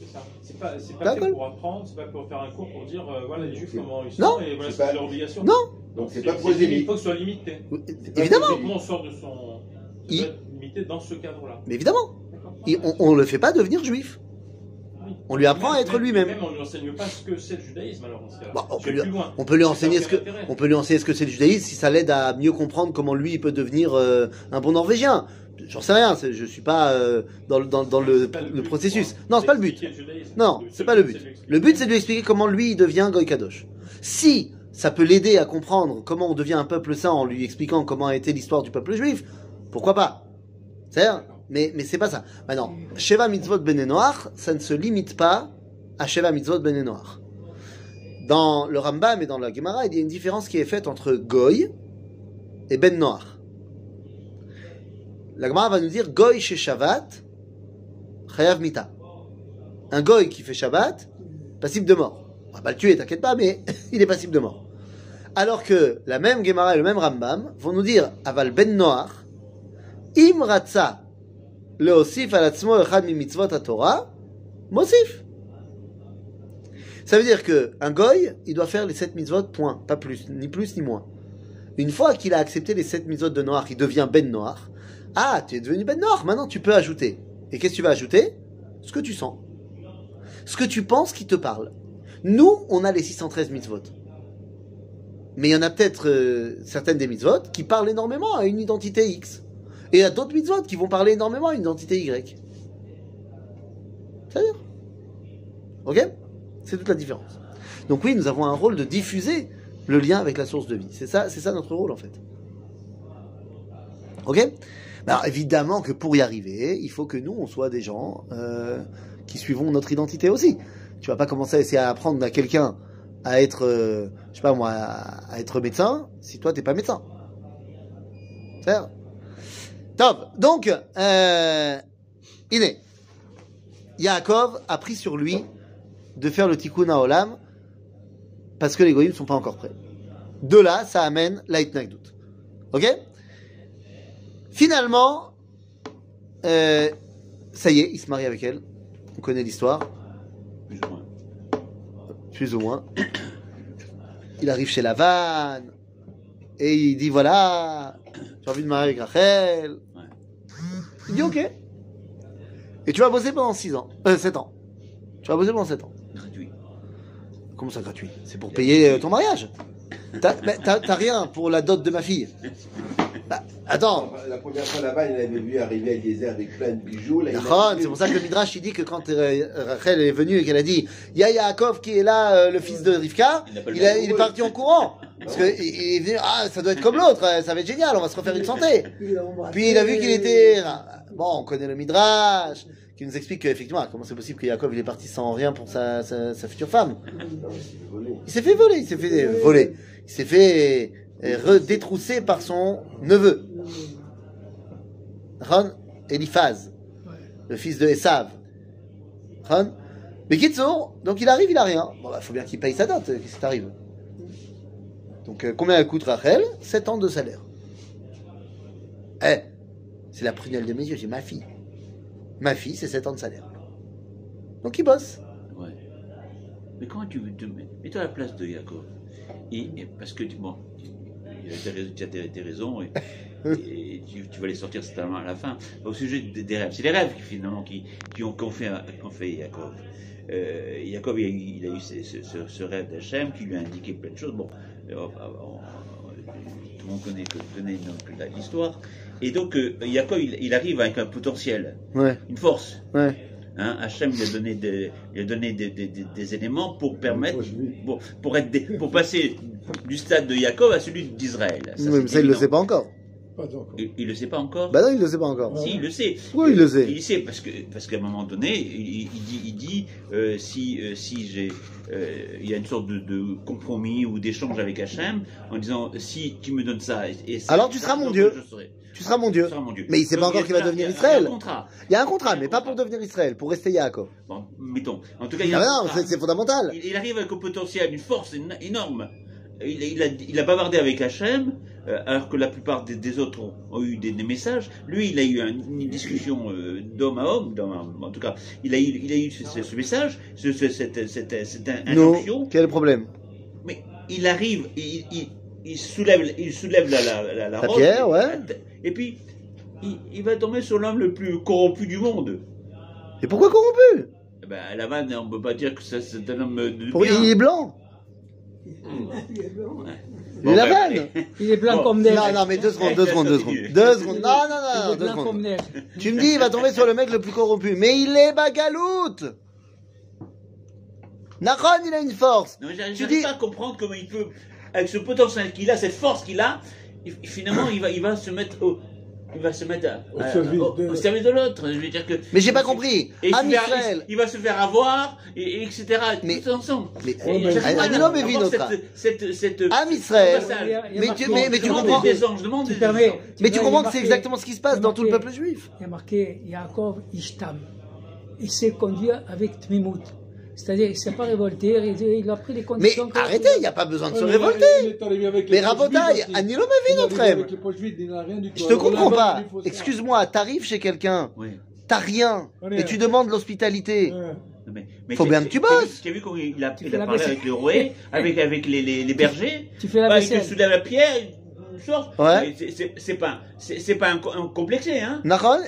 c'est ça. C'est pas, c'est pas fait pour apprendre, c'est pas pour faire un cours pour dire euh, voilà les Juifs comment ils sont Non. et voilà C'est pas- leur obligation. Non. Donc c'est pas les Il faut que ce soit limité. Évidemment, Comment on sort de son. Il- doit être limité dans ce cadre-là. mais évidemment. Et on ne le fait pas devenir juif. On lui apprend à être même- lui-même. Même on ne lui enseigne pas ce que c'est le judaïsme alors. Bon, on peut lui-. On peut lui Ça enseigner ce que, on peut lui enseigner ce que c'est le judaïsme si ça l'aide à mieux comprendre comment lui il peut devenir euh, un bon norvégien. J'en sais rien, je suis pas euh, dans, le- dans, dans le, C'est pas le but, processus. pour Non, c'est pas le but. judaïsme. Non, Le c'est pas le but. Le but c'est de lui expliquer comment lui il devient Goy Kadosh. Si ça peut l'aider à comprendre comment on devient un peuple saint en lui expliquant comment a été l'histoire du peuple juif, pourquoi pas? C'est-à-dire, mais, mais c'est pas ça. Maintenant, Sheva Mitzvot Ben Noach, ça ne se limite pas à Sheva Mitzvot Ben Noach. Dans le Rambam et dans la Gemara, il y a une différence qui est faite entre Goy et Ben Noach. La Gemara va nous dire Goy chez Shabbat, Chayav Mita. Un Goy qui fait Shabbat, passible de mort. On va pas le tuer, t'inquiète pas, mais il est passible de mort. Alors que la même Gemara et le même Rambam vont nous dire Aval Ben Noach, Im Ratza al mitzvot Torah. Ça veut dire que un goy, il doit faire les sept mitzvot, point, pas plus, ni plus ni moins. Une fois qu'il a accepté les sept mitzvot de Noach, il devient Ben Noach. Ah, tu es devenu Ben Noach, maintenant tu peux ajouter. Et qu'est-ce que tu vas ajouter? Ce que tu sens. Ce que tu penses qui te parle. Nous, on a les 613 mitzvot. Mais il y en a peut-être euh, certaines des mitzvot qui parlent énormément à une identité X. Et il y a d'autres mitzvot qui vont parler énormément à une identité Y. C'est-à-dire Ok C'est toute la différence. Donc oui, nous avons un rôle de diffuser le lien avec la source de vie. C'est ça, ça notre rôle en fait. Ok Alors évidemment que pour y arriver, il faut que nous, on soit des gens euh, qui suivons notre identité aussi. Tu vas pas commencer à essayer à apprendre à quelqu'un à être, euh, je sais pas moi, à, être médecin si toi t'es pas médecin. C'est Donc, euh, Iné, Yaakov a pris sur lui de faire le tikkun Olam parce que les goyim ne sont pas encore prêts. De là, ça amène la Itnagdout. Ok? Finalement, euh, ça y est, il se marie avec elle. On connaît l'histoire, Plus ou moins. plus ou moins. Il arrive chez Lavan et il dit voilà, j'ai envie de marier avec Rachel. Il dit ok. Et tu vas bosser pendant 6 ans, euh, 7 ans. Tu vas bosser pendant 7 ans. Gratuit. Comment ça gratuit? C'est pour payer euh, ton mariage. T'as rien pour la dot de ma fille. Bah, attends. La première fois là-bas, il avait vu arriver des airs avec plein de bijoux. Là, il a D'accord, vu- C'est pour ça que le Midrash il dit que quand euh, Rachel est venue et qu'elle a dit Il y a Yaakov qui est là, euh, le fils de Rivka, Il a- est parti en courant. Parce que il il est venu, ah, ça doit être comme l'autre, euh, ça va être génial, on va se refaire une santé. Puis il a vu qu'il était. Bon, on connaît le Midrash, qui nous explique qu'effectivement, comment c'est possible que Yaakov il est parti sans rien pour sa, sa, sa future femme. Il s'est volé. Il s'est fait voler, il s'est fait voler. Il s'est fait redétrousser par son neveu. Ron Eliphaz, le fils de Esav. Ron. Mais Kitsour, donc il arrive, il a rien. Bon, bah, faut bien qu'il paye sa dot, euh, qu'est-ce qui t'arrive? Donc, euh, combien elle coûte Rachel? 7 ans de salaire. Eh, c'est la prunelle de mes yeux, j'ai ma fille. Ma fille, c'est 7 ans de salaire. Donc il bosse. Ouais. Mais comment tu veux te mettre Mets-toi à la place de Jacob? Et, parce que, bon, tu as des, des raisons et, et tu, tu vas les sortir certainement à la fin. Au sujet des, des rêves, c'est les rêves qui, finalement qui, qui ont, qu'ont fait, fait Jacob. Euh, Jacob, il a, eu- il a eu ce, ce- ce- ce rêve d'Hachem qui lui a indiqué plein de choses. Bon, euh, on- on- tout le monde connaît, connaît l'histoire. Et donc, euh, Jacob, il, il arrive avec un potentiel, Ouais, une force. ouais. Hein, Hachem lui a donné des, lui a donné des, des- des- des éléments pour permettre, pour, pour, être des- pour passer du stade de Jacob à celui d'Israël. Ça, mais ça, il le évident. sait pas encore. Il, il le sait pas encore. Bah non, il le sait pas encore. Si, il le sait. Oui, il le sait. Il le sait parce que parce qu'à un moment donné, il, il dit, il dit euh, si euh, si j'ai euh, il y a une sorte de, de compromis ou d'échange avec Hachem en disant si tu me donnes ça et, et ça, Alors tu seras mon Dieu. je serai. Tu seras mon Dieu. Tu seras mon Dieu. Mais il sait pas encore qu'il va devenir Israël. Il y a un contrat. Il y a un contrat, mais pas pour devenir Israël, pour rester Yaakov. Bon, mettons. En tout cas, il y Ah a un non, c'est fondamental. Il, il arrive avec un potentiel, une force éno- énorme. Il, il a, il a bavardé avec Hachem, euh, alors que la plupart des, des autres ont, ont eu des, des messages. Lui, il a eu un- une discussion euh, d'homme à homme, à- en tout cas, il a eu, il a eu ce, ce- ce message, ce, ce- cette, cette, cette Non, injonction. quel est le problème? Mais il arrive, il, soulève, il soulève la, la, la, la La roche, pierre, ouais. Et puis, il, il va tomber sur l'homme le plus corrompu du monde. Et pourquoi corrompu? Eh Ben, à la vanne, on peut pas dire que ça, c'est un homme de Pour- bien. Il est blanc. Bon, Il est la ben, vanne. Il est blanc Bon. comme neige. Non, non, mais deux secondes, deux secondes, deux secondes. Deux secondes. Non, non, Il non, non, est deux blanc comme secondes. neige. Tu me dis, il va tomber sur le mec le plus corrompu. Mais il est bagaloute Nachon, il a une force. Non, j'arrive Tu j'arrive dis- pas à comprendre comment il peut, avec ce potentiel qu'il a, cette force qu'il a, il- finalement, il va, il va se mettre au, il va se mettre à- Au à- service au- de- au service de l'autre. Je veux dire que. Mais j'ai pas compris. Et il, Am fait- Israël. il- il va se faire avoir, et, et etc. Mais- tout ensemble. Mais, mais- Ah, mais cette, cette, cette, Am Israël. Il il Mais tu- mais- mais tu comprends- des anges, demande Tu des permets- anges. Mais tu comprends il que c'est exactement ce qui se passe il dans tout le peuple juif. Il y a marqué Yaakov Ishtam. Il s'est conduit avec Tmimout. C'est-à-dire, il ne s'est pas révolté, il, a pris les Mais conditions. que- arrêtez, il n'y a pas besoin de se mais révolter. Mais Rabotaï. Anilo Il est Mavi, notre aime. Je te Alors comprends pas. Excuse-moi, t'arrives chez quelqu'un, Oui. t'as rien, et tu demandes l'hospitalité. Mais, mais Faut tu- bien que tu bosses. Tu as vu comment il a, il a la parlé avec les roués, avec, avec les, les, les bergers. Tu fais la Bah, il te soulève la pierre, il sort. Ouais. Mais c'est- pas, pas un, un complexé, hein.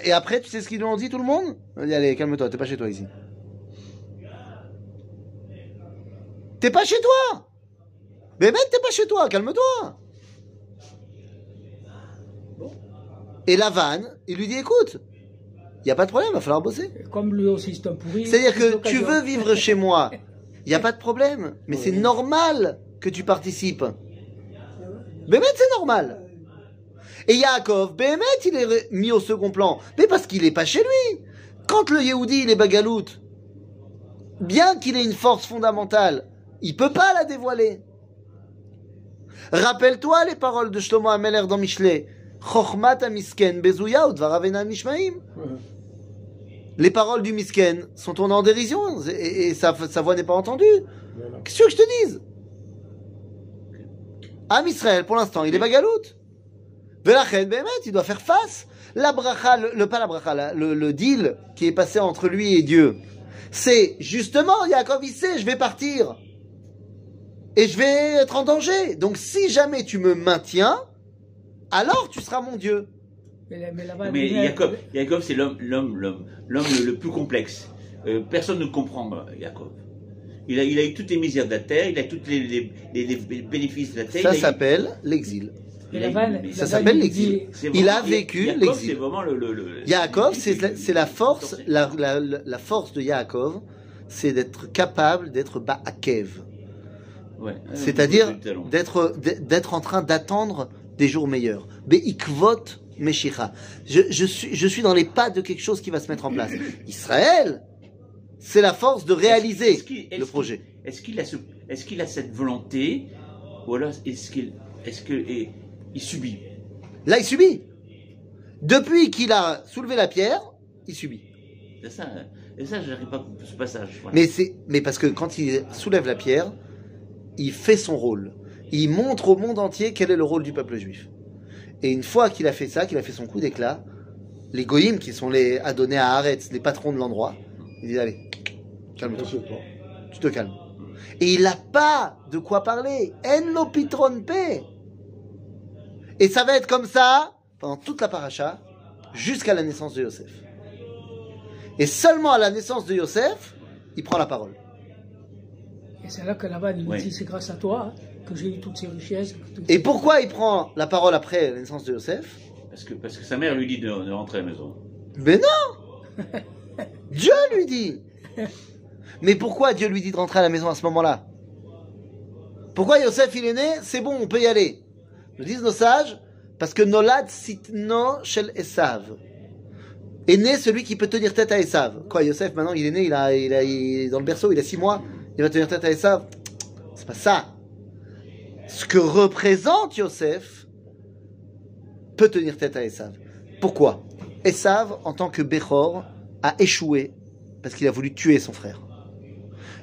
Et après, tu sais ce qu'ils lui ont dit, tout le monde? Allez, calme-toi, t'es pas chez toi ici. T'es pas chez toi Mais mec, t'es pas chez toi, calme-toi Et la vanne, il lui dit, écoute, il a pas de problème, va falloir bosser. Comme lui aussi, c'est un pourri. C'est-à-dire que tu veux vivre chez moi, il n'y a pas de problème. Mais c'est normal que tu participes. Bémet, c'est normal. Et Yaakov, Bémet, il est mis au second plan. Mais parce qu'il n'est pas chez lui. Quand le Yehudi, il est bagalout, bien qu'il ait une force fondamentale, il peut pas la dévoiler. Rappelle-toi les paroles de Shlomo Ameler dans Michelet. Les paroles du Misken sont tournées en dérision et, et sa, sa voix n'est pas entendue. Voilà. Qu'est-ce que je te dise? Am Israël, pour l'instant, il est bagalout. Velachet, Behemet, il doit faire face. La bracha, le, le- pas la bracha, la- le, le deal qui est passé entre lui et Dieu, c'est justement, Yaakov, il sait, je vais partir. Et je vais être en danger. Donc si jamais tu me maintiens, alors tu seras mon Dieu. Mais, Jacob, Jacob c'est l'homme, l'homme, l'homme, l'homme le, le plus complexe. Euh, personne ne comprend Jacob. Il a, il a eu toutes les misères de la terre, il a tous les, les, les- les bénéfices de la terre. Ça eu- s'appelle l'exil. Eu- Ça s'appelle il l'exil. Il a vécu Jacob, l'exil. C'est vraiment le. le, le- Yaakov, c'est la, c'est la force, la, la, la force de Yaakov, c'est d'être capable d'être Ba'akev. Ouais. C'est-à-dire Euh, d'être, d'être en train d'attendre des jours meilleurs. Be'ikvot Meshicha. Je, je suis, je suis dans les pas de quelque chose qui va se mettre en place. Israël, c'est la force de réaliser Est-ce qu'il- est-ce le qu'il- projet. Est-ce qu'il a, ce- est-ce qu'il a cette volonté, ou alors est-ce qu'il, est-ce que, et, il subit? Là, il subit. Depuis qu'il a soulevé la pierre, il subit. C'est ça. hein. Et ça, j'arrive pas à ce passage. voilà. Mais c'est, mais parce que quand il soulève la pierre, il fait son rôle. Il montre au monde entier quel est le rôle du peuple juif. Et une fois qu'il a fait ça, qu'il a fait son coup d'éclat, les goïms qui sont les adonnés à Haaretz, les patrons de l'endroit, il dit allez, calme-toi, tu te calmes. Et il n'a pas de quoi parler. En lo pitron pe. Et ça va être comme ça pendant toute la paracha, jusqu'à la naissance de Yosef. Et seulement à la naissance de Yosef, il prend la parole. Et c'est là que Laval, il Oui. dit c'est grâce à toi que j'ai eu toutes ces richesses. toutes Et ces- pourquoi il prend la parole après la naissance de Yosef? Parce que, parce que sa mère lui dit de, de rentrer à la maison. Ben non Dieu lui dit. Mais pourquoi Dieu lui dit de rentrer à la maison à ce moment-là? Pourquoi Yosef il est né? C'est bon, on peut y aller. Nous disent nos sages, parce que Nolad sitno shel Esav. Est né celui qui peut tenir tête à Esav. Quoi, Yosef, maintenant il est né, il, a, il, a, il est dans le berceau, il a six mois, il va tenir tête à Esav. C'est pas ça. Ce que représente Yosef peut tenir tête à Esav. Pourquoi? Esav, en tant que Bechor, a échoué parce qu'il a voulu tuer son frère.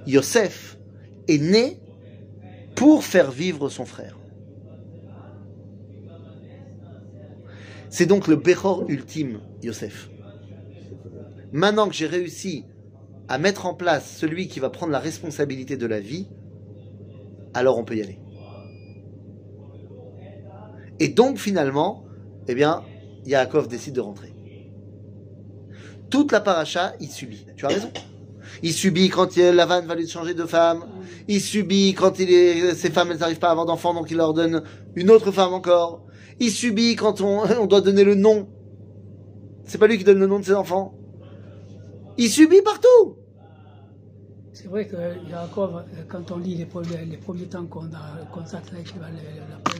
Yosef est né pour faire vivre son frère. C'est donc le Bechor ultime, Yosef. Maintenant que j'ai réussi à mettre en place celui qui va prendre la responsabilité de la vie, alors on peut y aller. Et donc finalement, eh bien, Yaakov décide de rentrer. Toute la paracha, il subit. Tu as raison. Il subit quand il, Lavan va lui changer de femme. Il subit quand ses femmes elles n'arrivent pas à avoir d'enfants, donc il leur donne une autre femme encore. Il subit quand on, on doit donner le nom. C'est pas lui qui donne le nom de ses enfants. Il subit partout. C'est vrai que Yaakov, euh, quand on lit les premiers, les premiers temps qu'on a contact avec la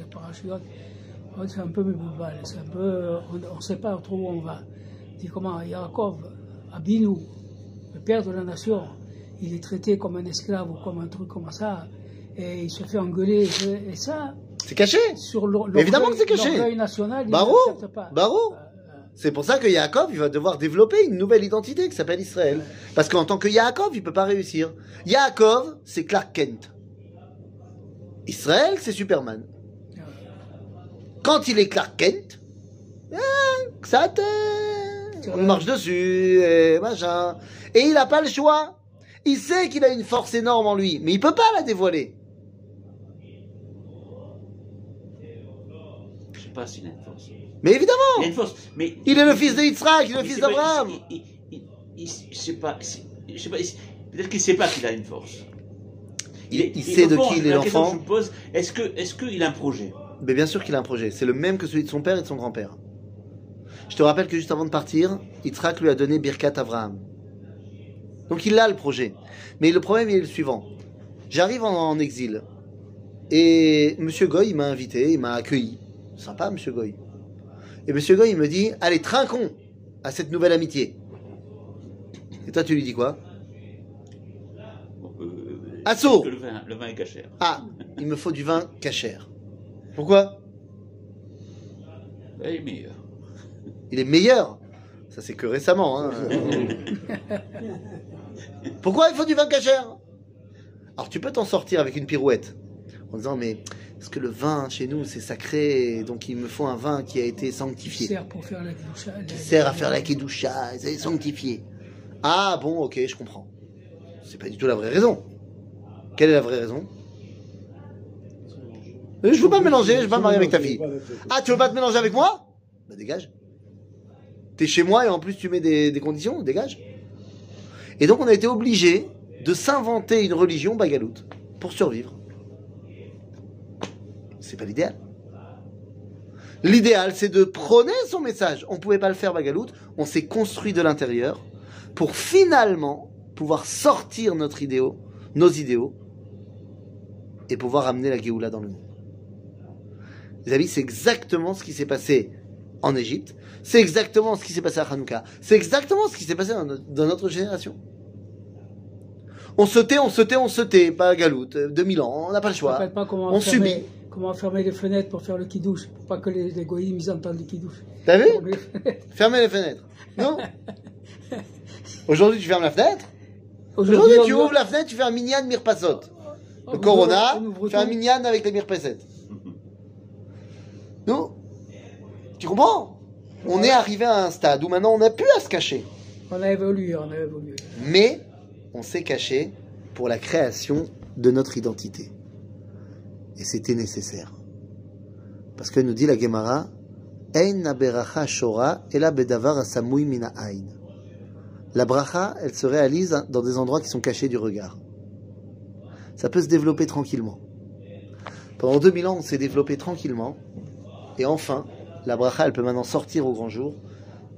parachute, c'est un peu méboubal, c'est un peu, on ne sait pas trop où on va. Dit comment Yaakov, Abinou, le père de la nation, il est traité comme un esclave ou comme un truc comme ça, et il se fait engueuler, et ça, C'est caché. sur Évidemment que c'est caché. l'orgueil national, il n'accepte pas. Barreau. C'est pour ça que Yaakov, il va devoir développer une nouvelle identité qui s'appelle Israël. Parce qu'en tant que Yaakov, il peut pas réussir. Yaakov, c'est Clark Kent. Israël, c'est Superman. Quand il est Clark Kent, ah, ça te... On marche dessus, et machin. Et il n'a pas le choix. Il sait qu'il a une force énorme en lui, mais il peut pas la dévoiler. Je sais pas s'il a une force. Mais évidemment, Il a une force, mais. il est le fils de Yitzhak, il est le il fils d'Abraham. Je sais pas. Peut-être qu'il sait pas qu'il a une force. est- Il sait de qui il est la question l'enfant. que je me pose, est-ce que, est-ce qu'il a un projet? Mais bien sûr qu'il a un projet. C'est le même que celui de son père et de son grand-père. Je te rappelle que juste avant de partir, Yitzhak lui a donné Birkat Abraham. Donc il a le projet. Mais le problème il est le suivant. J'arrive en, en exil. Et Monsieur Goy m'a invité, il m'a accueilli. Sympa Monsieur Goy. Et Monsieur Goy il me dit, allez, trinquons à cette nouvelle amitié. Et toi tu lui dis quoi euh, Assaut que le vin, le vin est cachère. Ah, il me faut du vin cachère. Pourquoi Il est meilleur. Il est meilleur. Ça, c'est que récemment. hein. Pourquoi il faut du vin cachère? Alors, tu peux t'en sortir avec une pirouette en disant Mais est-ce que le vin chez nous, c'est sacré Donc, il me faut un vin qui a été sanctifié. sert pour faire la kedusha. Qui sert à faire la kedusha, c'est sanctifié. Ah, bon, ok, je comprends. C'est pas du tout la vraie raison. Quelle est la vraie raison? Je veux pas me mélanger, je veux pas me marier avec ta fille. Ah, tu veux pas te mélanger avec moi? Bah dégage. T'es chez moi et en plus tu mets des, des conditions, dégage. Et donc on a été obligé de s'inventer une religion bagaloute pour survivre. C'est pas l'idéal. L'idéal, c'est de prôner son message. On pouvait pas le faire bagaloute. On s'est construit de l'intérieur pour finalement pouvoir sortir notre idéaux, nos idéaux, et pouvoir amener la Géoula dans le monde. Les amis, c'est exactement ce qui s'est passé en Égypte. C'est exactement ce qui s'est passé à Hanouka. C'est exactement ce qui s'est passé dans notre, dans notre génération. On se tait, on se tait, on se tait, pas galoute, euh, 2000 ans, on n'a pas le ne choix. pas On subit. Comment fermer les fenêtres pour faire le kidouche, pour pas que les, les goïms ils entendent le kidouche. T'as vu Fermer les fenêtres. Fermez les fenêtres. Non Aujourd'hui, tu fermes la fenêtre. Aujourd'hui, tu ouvre- ouvres la fenêtre, tu fais un minyan mirpasot. Le Corona, tu fais un minyan avec les mirpasset. Non Tu comprends? On est arrivé à un stade où maintenant on n'a plus à se cacher. On a évolué, on a évolué. mais on s'est caché pour la création de notre identité. Et c'était nécessaire. Parce que nous dit la Gemara. La bracha, elle se réalise dans des endroits qui sont cachés du regard. Ça peut se développer tranquillement. Pendant 2000 ans, on s'est développé tranquillement. Et enfin, la bracha, elle peut maintenant sortir au grand jour.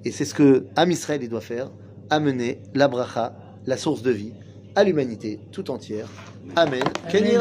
Et c'est ce que Am Israël, il doit faire. amener la bracha, la source de vie, à l'humanité tout entière. Amen. Amen. Kenny